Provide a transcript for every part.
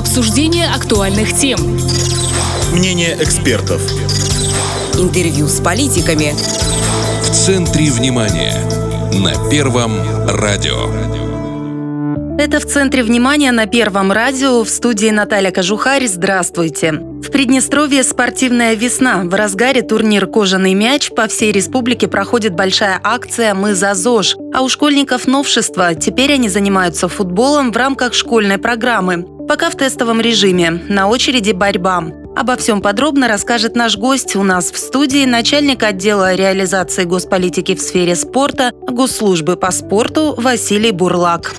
Обсуждение актуальных тем. Мнение экспертов. Интервью с политиками. В центре внимания. На Первом радио. Это в центре внимания на Первом радио. В студии Наталья Кожухарь. Здравствуйте. В Приднестровье спортивная весна. В разгаре турнир «Кожаный мяч» по всей республике проходит большая акция «Мы за ЗОЖ». А у школьников новшество. Теперь они занимаются футболом в рамках школьной программы. Пока в тестовом режиме. На очереди борьба. Обо всем подробно расскажет наш гость у нас в студии начальник отдела реализации госполитики в сфере спорта Госслужбы по спорту Василий Бурлак.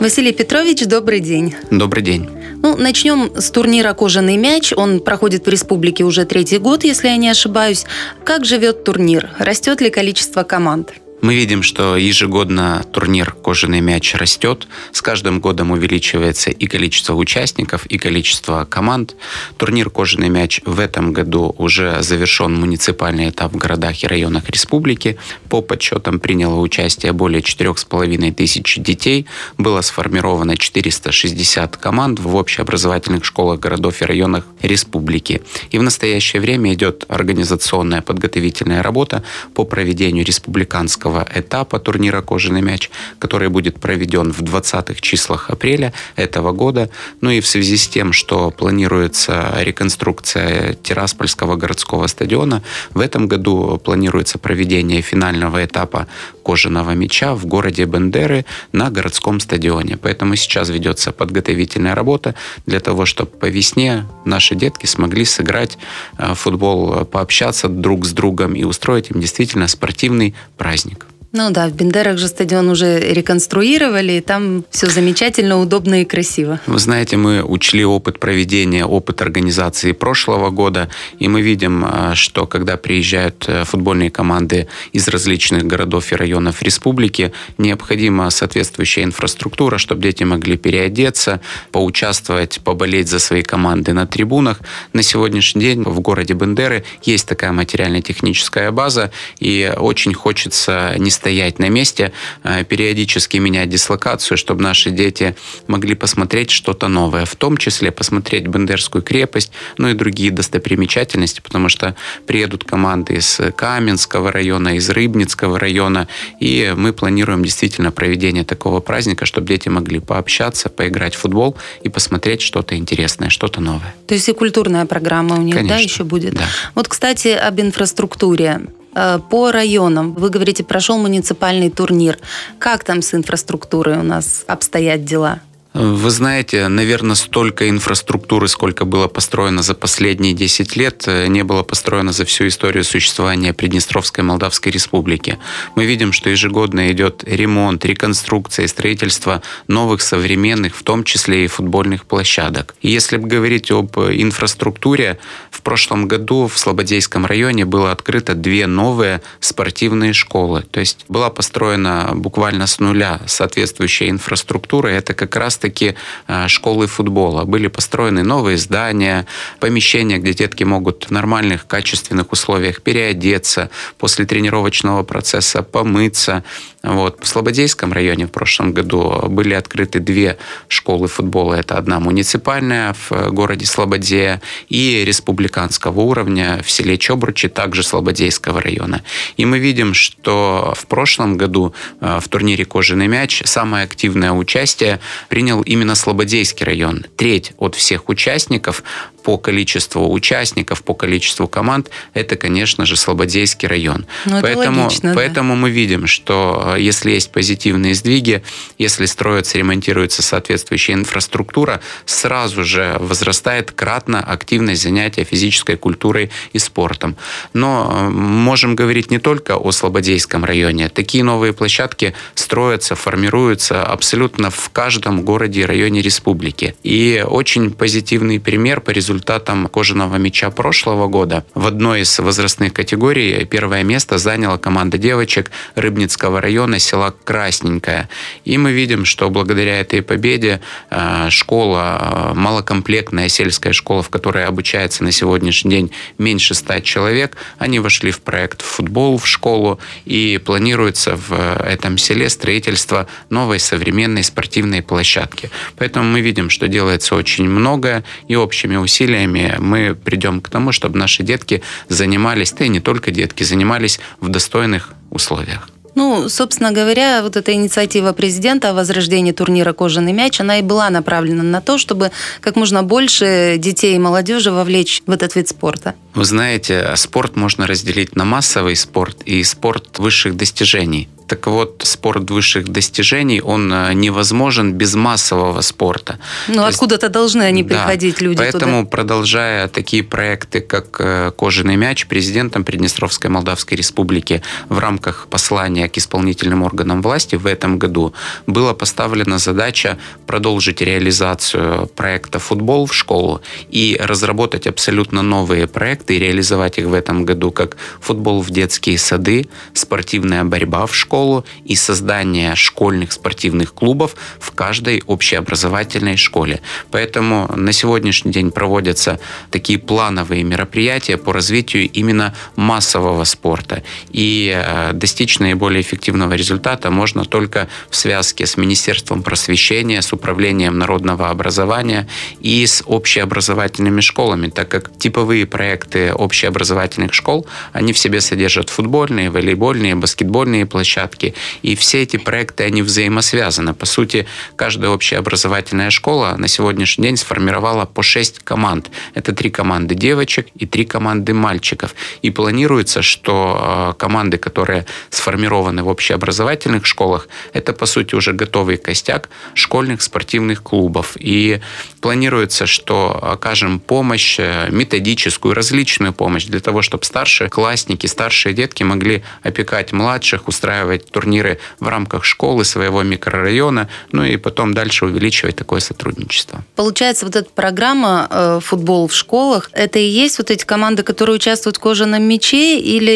Василий Петрович, добрый день. Добрый день. Ну, начнем с турнира «Кожаный мяч». Он проходит в республике уже третий год, если я не ошибаюсь. Как живет турнир? Растет ли количество команд? Мы видим, что ежегодно турнир «Кожаный мяч» растет. С каждым годом увеличивается и количество участников, и количество команд. Турнир «Кожаный мяч» в этом году уже завершен муниципальный этап в городах и районах республики. По подсчетам приняло участие более 4,5 тысяч детей. Было сформировано 460 команд в общеобразовательных школах городов и районах республики. И в настоящее время идет организационная подготовительная работа по проведению республиканского первого этапа турнира «Кожаный мяч», который будет проведен в 20-х числах апреля этого года. Ну и в связи с тем, что планируется реконструкция Тираспольского городского стадиона, в этом году планируется проведение финального этапа «Кожаного мяча» в городе Бендеры на городском стадионе. Поэтому сейчас ведется подготовительная работа для того, чтобы по весне наши детки смогли сыграть э, футбол, пообщаться друг с другом и устроить им действительно спортивный праздник. Ну да, в Бендерах же стадион уже реконструировали, и там все замечательно, удобно и красиво. Вы знаете, мы учли опыт проведения, опыт организации прошлого года, и мы видим, а, что когда приезжают э, футбольные команды из различных городов и районов республики, необходима соответствующая инфраструктура, чтобы дети могли переодеться, поучаствовать, поболеть за свои команды на трибунах. На сегодняшний день в городе Бендеры есть такая материально-техническая база, и очень хочется не стоять на месте, э, периодически менять дислокацию, чтобы наши дети могли посмотреть что-то новое, в том числе посмотреть Бендерскую крепость, ну и другие достопримечательности, потому что приедут команды из Каменского района, из Рыбницкого района, и мы планируем действительно проведение такого праздника, чтобы дети могли пообщаться, поиграть в футбол и посмотреть что-то интересное, что-то новое. То есть и культурная программа у них, Конечно, да, еще будет? Да. Вот, кстати, об инфраструктуре. Э, по районам, вы говорите, прошел муниципальный турнир. Как там с инфраструктурой у нас обстоят дела? Вы знаете, наверное, столько инфраструктуры, сколько было построено за последние 10 лет, э, не было построено за всю историю существования Приднестровской Молдавской Республики. Мы видим, что ежегодно идет ремонт, реконструкция, строительство новых современных, в том числе и футбольных площадок. И если говорить об инфраструктуре, в прошлом году в Слободейском районе было открыто две новые спортивные школы. То есть была построена буквально с нуля соответствующая инфраструктура. Это как раз таки э, школы футбола. Были построены новые здания, помещения, где детки могут в нормальных, качественных условиях переодеться, после тренировочного процесса помыться. Вот. В Слободейском районе в прошлом году были открыты две школы футбола. Это одна муниципальная в городе Слободея и республиканского уровня в селе Чобручи, также Слободейского района. И мы видим, что в прошлом году э, в турнире «Кожаный мяч» самое активное участие принял именно Слободейский район. Треть от всех участников по количеству участников, по количеству команд, это, конечно же, Слободейский район. Ну, поэтому, логично, поэтому да. мы видим, что э, если есть позитивные сдвиги, если строится, ремонтируется соответствующая инфраструктура, сразу же возрастает кратно активность занятия физической культурой и спортом. Но э, можем говорить не только о Слободейском районе. Такие новые площадки строятся, формируются абсолютно в каждом городе и районе республики. И очень позитивный пример по результатам результатам кожаного мяча прошлого года в одной из возрастных категорий первое место заняла команда девочек Рыбницкого района села Красненькая. И мы видим, что благодаря этой победе э, школа, э, малокомплектная сельская школа, в которой обучается на сегодняшний день меньше ста человек, они вошли в проект футбол в школу и планируется в этом селе строительство новой современной спортивной площадки. Поэтому мы видим, что делается очень многое, и общими усилиями мы придем к тому, чтобы наши детки занимались, да и не только детки, занимались в достойных условиях. Ну, собственно говоря, вот эта инициатива президента о возрождении турнира «Кожаный мяч», она и была направлена на то, чтобы как можно больше детей и молодежи вовлечь в этот вид спорта. Вы знаете, спорт можно разделить на массовый спорт и спорт высших достижений. Так вот, спорт высших достижений, он э, невозможен без массового спорта. Ну, откуда-то должны они да, приходить, люди Поэтому, туда. продолжая такие проекты, как э, «Кожаный мяч», президентом Приднестровской Молдавской Республики в рамках послания к исполнительным органам власти в этом году была поставлена задача продолжить реализацию проекта «Футбол в школу» и разработать абсолютно новые проекты и реализовать их в этом году, как футбол в детские сады, спортивная борьба в школу, школу и создание школьных спортивных клубов в каждой общеобразовательной школе. Поэтому на сегодняшний день проводятся такие плановые мероприятия по развитию именно массового спорта. И э, достичь наиболее эффективного результата можно только в связке с Министерством просвещения, с Управлением народного образования и с общеобразовательными школами, так как типовые проекты общеобразовательных школ, они в себе содержат футбольные, волейбольные, баскетбольные площадки, площадки. И все эти проекты, они взаимосвязаны. По сути, каждая общеобразовательная школа на сегодняшний день сформировала по 6 команд. Это три команды девочек и три команды мальчиков. И планируется, что э, команды, которые сформированы в общеобразовательных школах, это, по сути, уже готовый костяк школьных спортивных клубов. И планируется, что окажем помощь, э, методическую, различную помощь для того, чтобы старшие классники, старшие детки могли опекать младших, устраивать устраивать турниры в рамках школы своего микрорайона, ну и потом дальше увеличивать такое сотрудничество. Получается, вот эта программа э, «Футбол в школах» это и есть вот эти команды, которые участвуют в кожаном мяче, или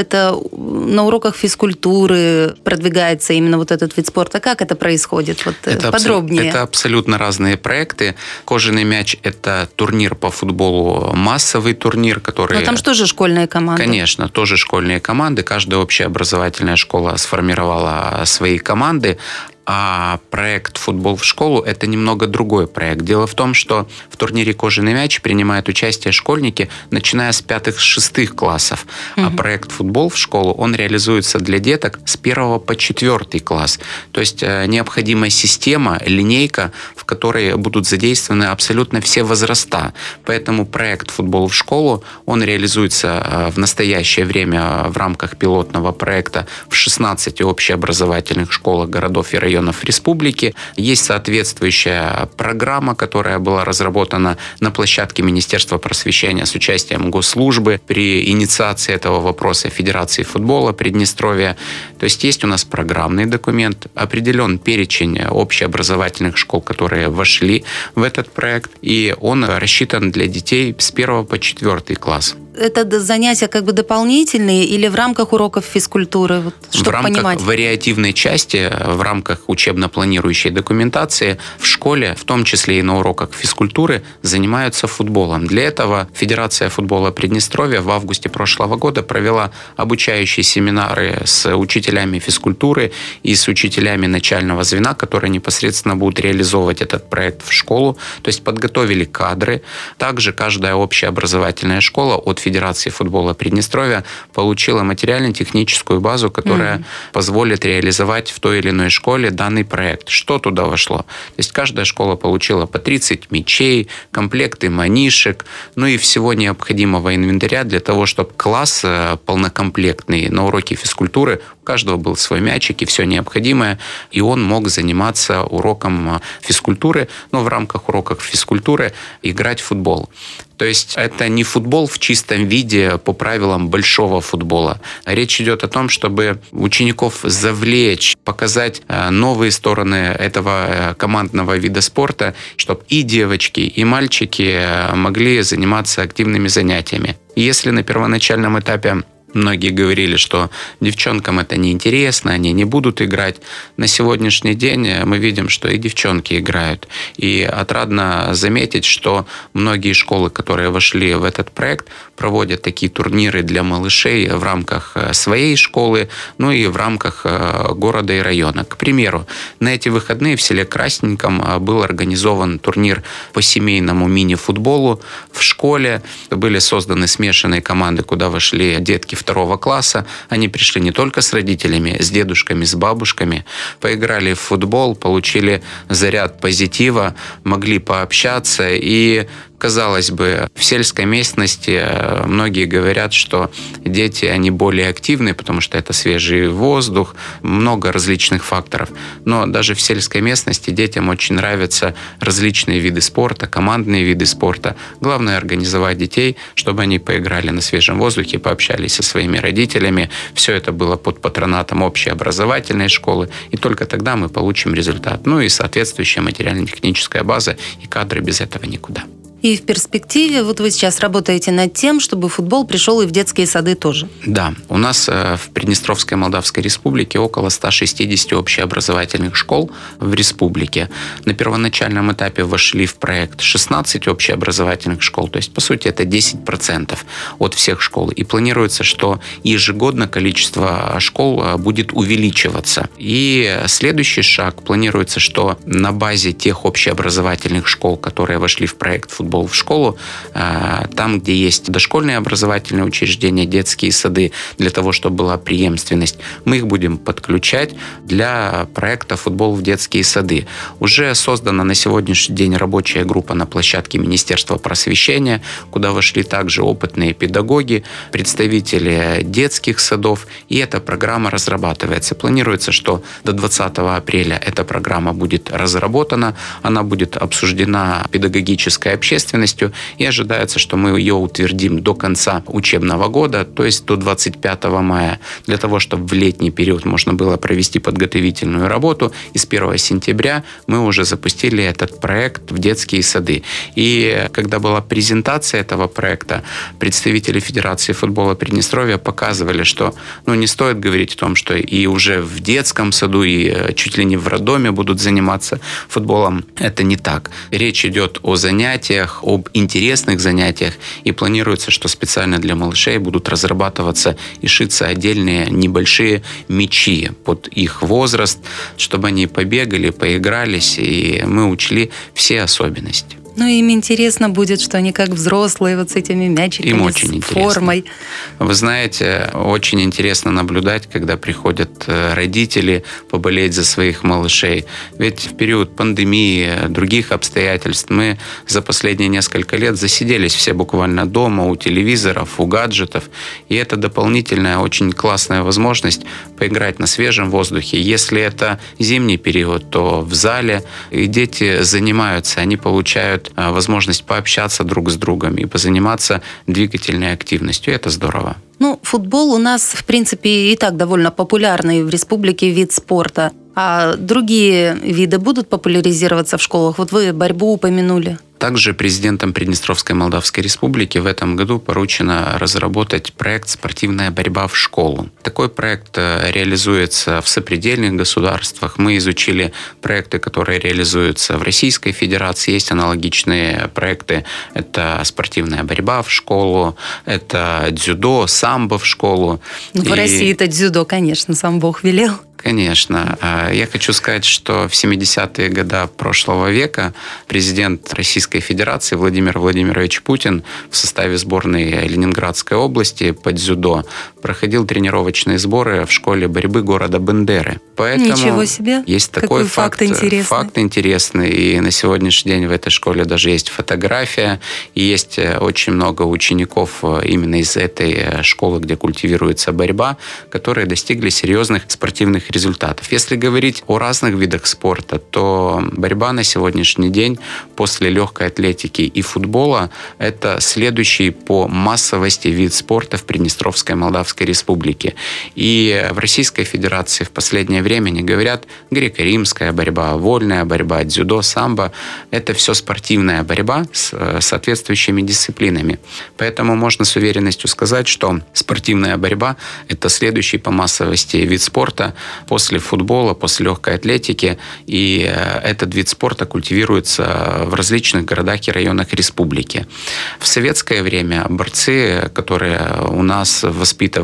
это на уроках физкультуры продвигается именно вот этот вид спорта? Как это происходит? Вот э, это подробнее. Абсо- это абсолютно разные проекты. Кожаный мяч – это турнир по футболу, массовый турнир, который... Но там же тоже школьные команды. Конечно, тоже школьные команды. Каждая общеобразовательная школа школа сформировала свои команды, а проект «Футбол в школу» — это немного другой проект. Дело в том, что в турнире «Кожаный мяч» принимают участие школьники, начиная с пятых-шестых классов. Угу. А проект «Футбол в школу» он реализуется для деток с первого по четвертый класс. То есть э, необходимая система, линейка, в которой будут задействованы абсолютно все возраста. Поэтому проект «Футбол в школу» он реализуется э, в настоящее время в рамках пилотного проекта в 16 общеобразовательных школах городов и районов районов республики. Есть соответствующая программа, которая была разработана на площадке Министерства просвещения с участием госслужбы при инициации этого вопроса Федерации футбола Приднестровья. То есть есть у нас программный документ, определен перечень общеобразовательных школ, которые вошли в этот проект, и он рассчитан для детей с 1 по 4 класс это занятия как бы дополнительные или в рамках уроков физкультуры? Вот, чтобы в рамках понимать. вариативной части, в рамках учебно-планирующей документации в школе, в том числе и на уроках физкультуры, занимаются футболом. Для этого Федерация футбола Приднестровья в августе прошлого года провела обучающие семинары с учителями физкультуры и с учителями начального звена, которые непосредственно будут реализовывать этот проект в школу. То есть подготовили кадры. Также каждая общеобразовательная школа от Федерации футбола Приднестровья получила материально-техническую базу, которая mm-hmm. позволит реализовать в той или иной школе данный проект. Что туда вошло? То есть каждая школа получила по 30 мячей, комплекты манишек, ну и всего необходимого инвентаря для того, чтобы класс э, полнокомплектный на уроке физкультуры у каждого был свой мячик и все необходимое, и он мог заниматься уроком э, физкультуры, но в рамках уроков физкультуры играть в футбол. То есть это не футбол в чистом виде по правилам большого футбола. Речь идет о том, чтобы учеников завлечь, показать э, новые стороны этого э, командного вида спорта, чтобы и девочки, и мальчики э, могли заниматься активными занятиями. Если на первоначальном этапе Многие говорили, что девчонкам это неинтересно, они не будут играть. На сегодняшний день мы видим, что и девчонки играют. И отрадно заметить, что многие школы, которые вошли в этот проект, проводят такие турниры для малышей в рамках э, своей школы, ну и в рамках э, города и района. К примеру, на эти выходные в селе Красненьком э, был организован турнир по семейному мини-футболу в школе. Были созданы смешанные команды, куда вошли детки второго класса. Они пришли не только с родителями, с дедушками, с бабушками, поиграли в футбол, получили заряд позитива, могли пообщаться и Казалось бы, в сельской местности э, многие говорят, что дети, они более активны, потому что это свежий воздух, много различных факторов. Но даже в сельской местности детям очень нравятся различные виды спорта, командные виды спорта. Главное организовать детей, чтобы они поиграли на свежем воздухе, пообщались со своими родителями. Все это было под патронатом общеобразовательной школы, и только тогда мы получим результат. Ну и соответствующая материально-техническая база, и кадры без этого никуда. И в перспективе, вот вы сейчас работаете над тем, чтобы футбол пришел и в детские сады тоже. Да, у нас э, в Приднестровской Молдавской Республике около 160 общеобразовательных школ в республике. На первоначальном этапе вошли в проект 16 общеобразовательных школ, то есть, по сути, это 10% от всех школ. И планируется, что ежегодно количество школ э, будет увеличиваться. И следующий шаг планируется, что на базе тех общеобразовательных школ, которые вошли в проект футбол, футбол в школу, а, там, где есть дошкольные образовательные учреждения, детские сады, для того, чтобы была преемственность, мы их будем подключать для проекта «Футбол в детские сады». Уже создана на сегодняшний день рабочая группа на площадке Министерства просвещения, куда вошли также опытные педагоги, представители детских садов, и эта программа разрабатывается. Планируется, что до 20 апреля эта программа будет разработана, она будет обсуждена педагогической общественностью, общественностью, и ожидается, что мы ее утвердим до конца учебного года, то есть до 25 мая, для того, чтобы в летний период можно было провести подготовительную работу. И с 1 сентября мы уже запустили этот проект в детские сады. И когда была презентация этого проекта, представители Федерации футбола Приднестровья показывали, что ну, не стоит говорить о том, что и уже в детском саду, и э, чуть ли не в роддоме будут заниматься футболом. Это не так. Речь идет о занятиях, занятиях, об интересных занятиях. И планируется, что специально для малышей будут разрабатываться и шиться отдельные небольшие мячи под их возраст, чтобы они побегали, поигрались, и мы учли все особенности. Ну, им интересно будет, что они как взрослые, вот с этими мячиками, им очень с интересно. формой. Вы знаете, очень интересно наблюдать, когда приходят э, родители поболеть за своих малышей. Ведь в период пандемии, других обстоятельств мы за последние несколько лет засиделись все буквально дома, у телевизоров, у гаджетов. И это дополнительная, очень классная возможность поиграть на свежем воздухе. Если это зимний период, то в зале. И дети занимаются, они получают а, возможность пообщаться друг с другом и позаниматься двигательной активностью. Это здорово. Ну, футбол у нас, в принципе, и так довольно популярный в республике вид спорта. А другие виды будут популяризироваться в школах? Вот вы борьбу упомянули. Также президентом Приднестровской Молдавской Республики в этом году поручено разработать проект «Спортивная борьба в школу». Такой проект э, реализуется в сопредельных государствах. Мы изучили проекты, которые реализуются в Российской Федерации. Есть аналогичные проекты. Это спортивная борьба в школу, это дзюдо, самбо в школу. В И... России это дзюдо, конечно, сам Бог велел. Конечно. А, я хочу сказать, что в 70-е годы прошлого века президент Российской Федерации Владимир Владимирович Путин в составе сборной Ленинградской области по дзюдо проходил тренировочные сборы в школе борьбы города Бендеры. Поэтому Ничего себе! Есть такой Какой факт, факт интересный. Факт интересный. И на сегодняшний день в этой школе даже есть фотография. И есть э, очень много учеников э, именно из этой э, школы, где культивируется борьба, которые достигли серьезных спортивных результатов. Если говорить о разных видах спорта, то борьба на сегодняшний день после легкой атлетики и футбола – это следующий по массовости вид спорта в Приднестровской Молдавской Республике. И в Российской Федерации в последнее время не говорят греко-римская борьба, вольная борьба, дзюдо, самбо. Это все спортивная борьба с э, соответствующими дисциплинами. Поэтому можно с уверенностью сказать, что спортивная борьба – это следующий по массовости вид спорта после футбола, после легкой атлетики. И э, этот вид спорта культивируется в различных городах и районах республики. В советское время борцы, которые у нас воспитывались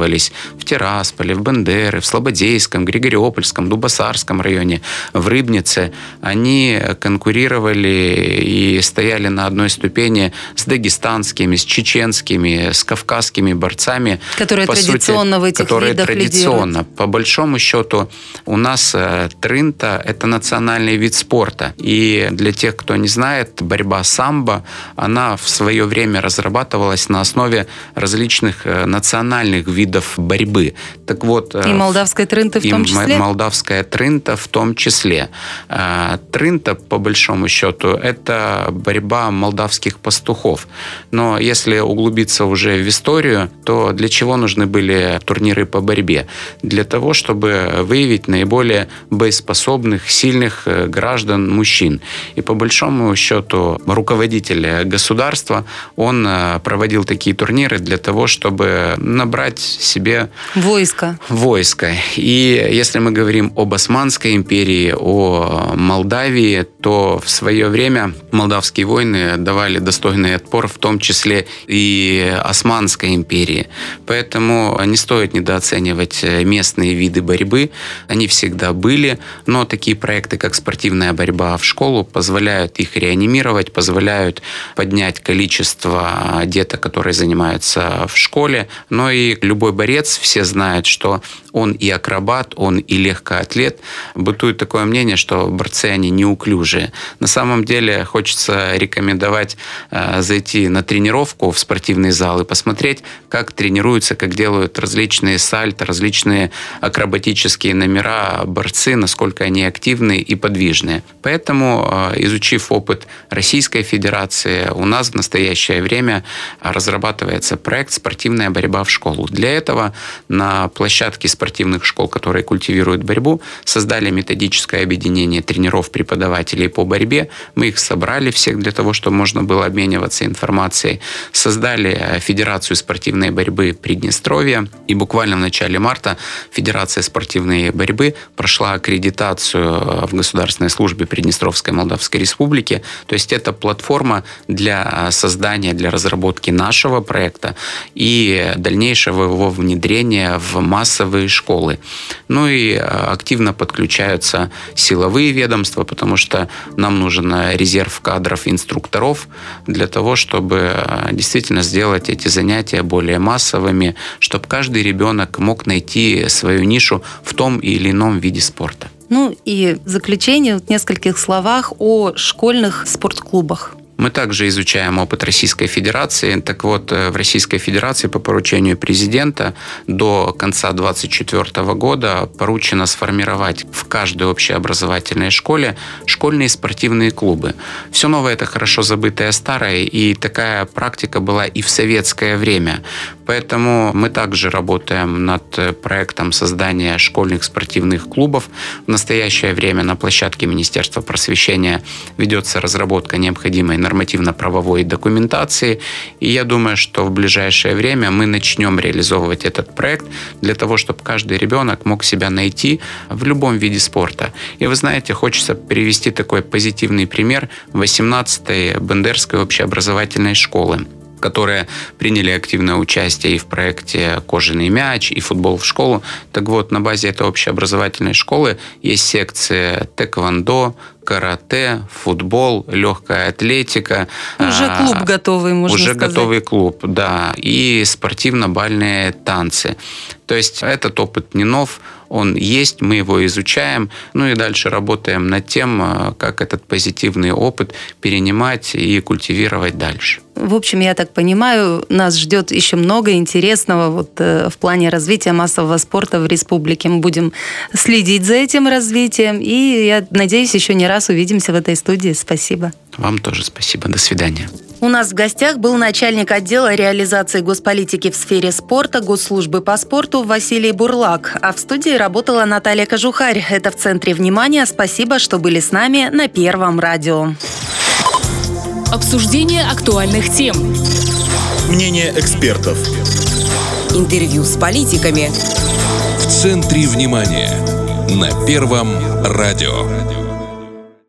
в Тирасполе, в Бендеры, в Слободейском, Григориопольском, Дубасарском районе, в Рыбнице, они конкурировали и стояли на одной ступени с дагестанскими, с чеченскими, с кавказскими борцами. Которые традиционно сути, в этих которые видах традиционно. Лидируют. По большому счету у нас э, трынта – это национальный вид спорта. И для тех, кто не знает, борьба самбо, она в свое время разрабатывалась на основе различных э, национальных видов борьбы. Так вот, э, и молдавская трынта в том числе? И молдавская трынта в том числе. Э, трынта, по большому счету, это борьба молдавских пастухов. Но если углубиться уже в историю, то для чего нужны были турниры по борьбе? Для того, чтобы выявить наиболее боеспособных, сильных граждан, мужчин. И по большому счету руководитель государства, он проводил такие турниры для того, чтобы набрать себе войско. Войско. И если мы говорим об Османской империи, о Молдавии, то в свое время молдавские войны давали достойный отпор, в том числе и Османской империи. Поэтому не стоит недооценивать местные виды борьбы. Они всегда были, но такие проекты, как спортивная борьба в школу, позволяют их реанимировать, позволяют поднять количество деток, которые занимаются в школе. Но и любой борец, все знают, что он и акробат, он и легкоатлет. Бытует такое мнение, что борцы, они неуклюжие. На самом деле хочется рекомендовать э, зайти на тренировку в спортивный зал и посмотреть, как тренируются, как делают различные сальто, различные акробатические номера борцы, насколько они активные и подвижные. Поэтому, э, изучив опыт Российской Федерации, у нас в настоящее время разрабатывается проект «Спортивная борьба в школу». Для этого на площадке спортивных школ, которые культивируют борьбу, создали методическое объединение тренеров, преподавателей по борьбе. Мы их собрали всех для того, чтобы можно было обмениваться информацией. Создали э, Федерацию спортивной борьбы Приднестровья. И буквально в начале марта Федерация спортивной борьбы прошла аккредитацию э, в Государственной службе Приднестровской Молдавской Республики. То есть это платформа для э, создания, для разработки нашего проекта и дальнейшего его внедрения в массовые школы. Ну и а, активно подключаются силовые ведомства, потому что нам нужен а, резерв кадров инструкторов для того, чтобы а, действительно сделать эти занятия более массовыми, чтобы каждый ребенок мог найти свою нишу в том или ином виде спорта. Ну и в заключение в нескольких словах о школьных спортклубах. Мы также изучаем опыт Российской Федерации. Так вот, э, в Российской Федерации по поручению президента до конца 2024 года поручено сформировать в каждой общеобразовательной школе школьные спортивные клубы. Все новое – это хорошо забытое старое, и такая практика была и в советское время. Поэтому мы также работаем над э, проектом создания школьных спортивных клубов. В настоящее время на площадке Министерства просвещения ведется разработка необходимой нормативно-правовой документации. И я думаю, что в ближайшее время мы начнем реализовывать этот проект для того, чтобы каждый ребенок мог себя найти в любом виде спорта. И вы знаете, хочется привести такой позитивный пример 18-й Бендерской общеобразовательной школы которые приняли активное участие и в проекте «Кожаный мяч», и «Футбол в школу». Так вот, на базе этой общеобразовательной школы есть секция тэквондо, карате, футбол, легкая атлетика. Уже а, клуб готовый, можно уже сказать. Уже готовый клуб, да. И спортивно-бальные танцы. То есть этот опыт не нов, он есть, мы его изучаем, ну и дальше работаем над тем, э, как этот позитивный опыт перенимать и культивировать дальше. В общем, я так понимаю, нас ждет еще много интересного вот, э, в плане развития массового спорта в республике. Мы будем следить за этим развитием, и я надеюсь, еще не раз увидимся в этой студии. Спасибо. Вам тоже спасибо. До свидания. У нас в гостях был начальник отдела реализации госполитики в сфере спорта Госслужбы по спорту Василий Бурлак. А в студии работала Наталья Кожухарь. Это в центре внимания. Спасибо, что были с нами на Первом радио. Обсуждение актуальных тем. Мнение экспертов. Интервью с политиками. В центре внимания. На Первом радио.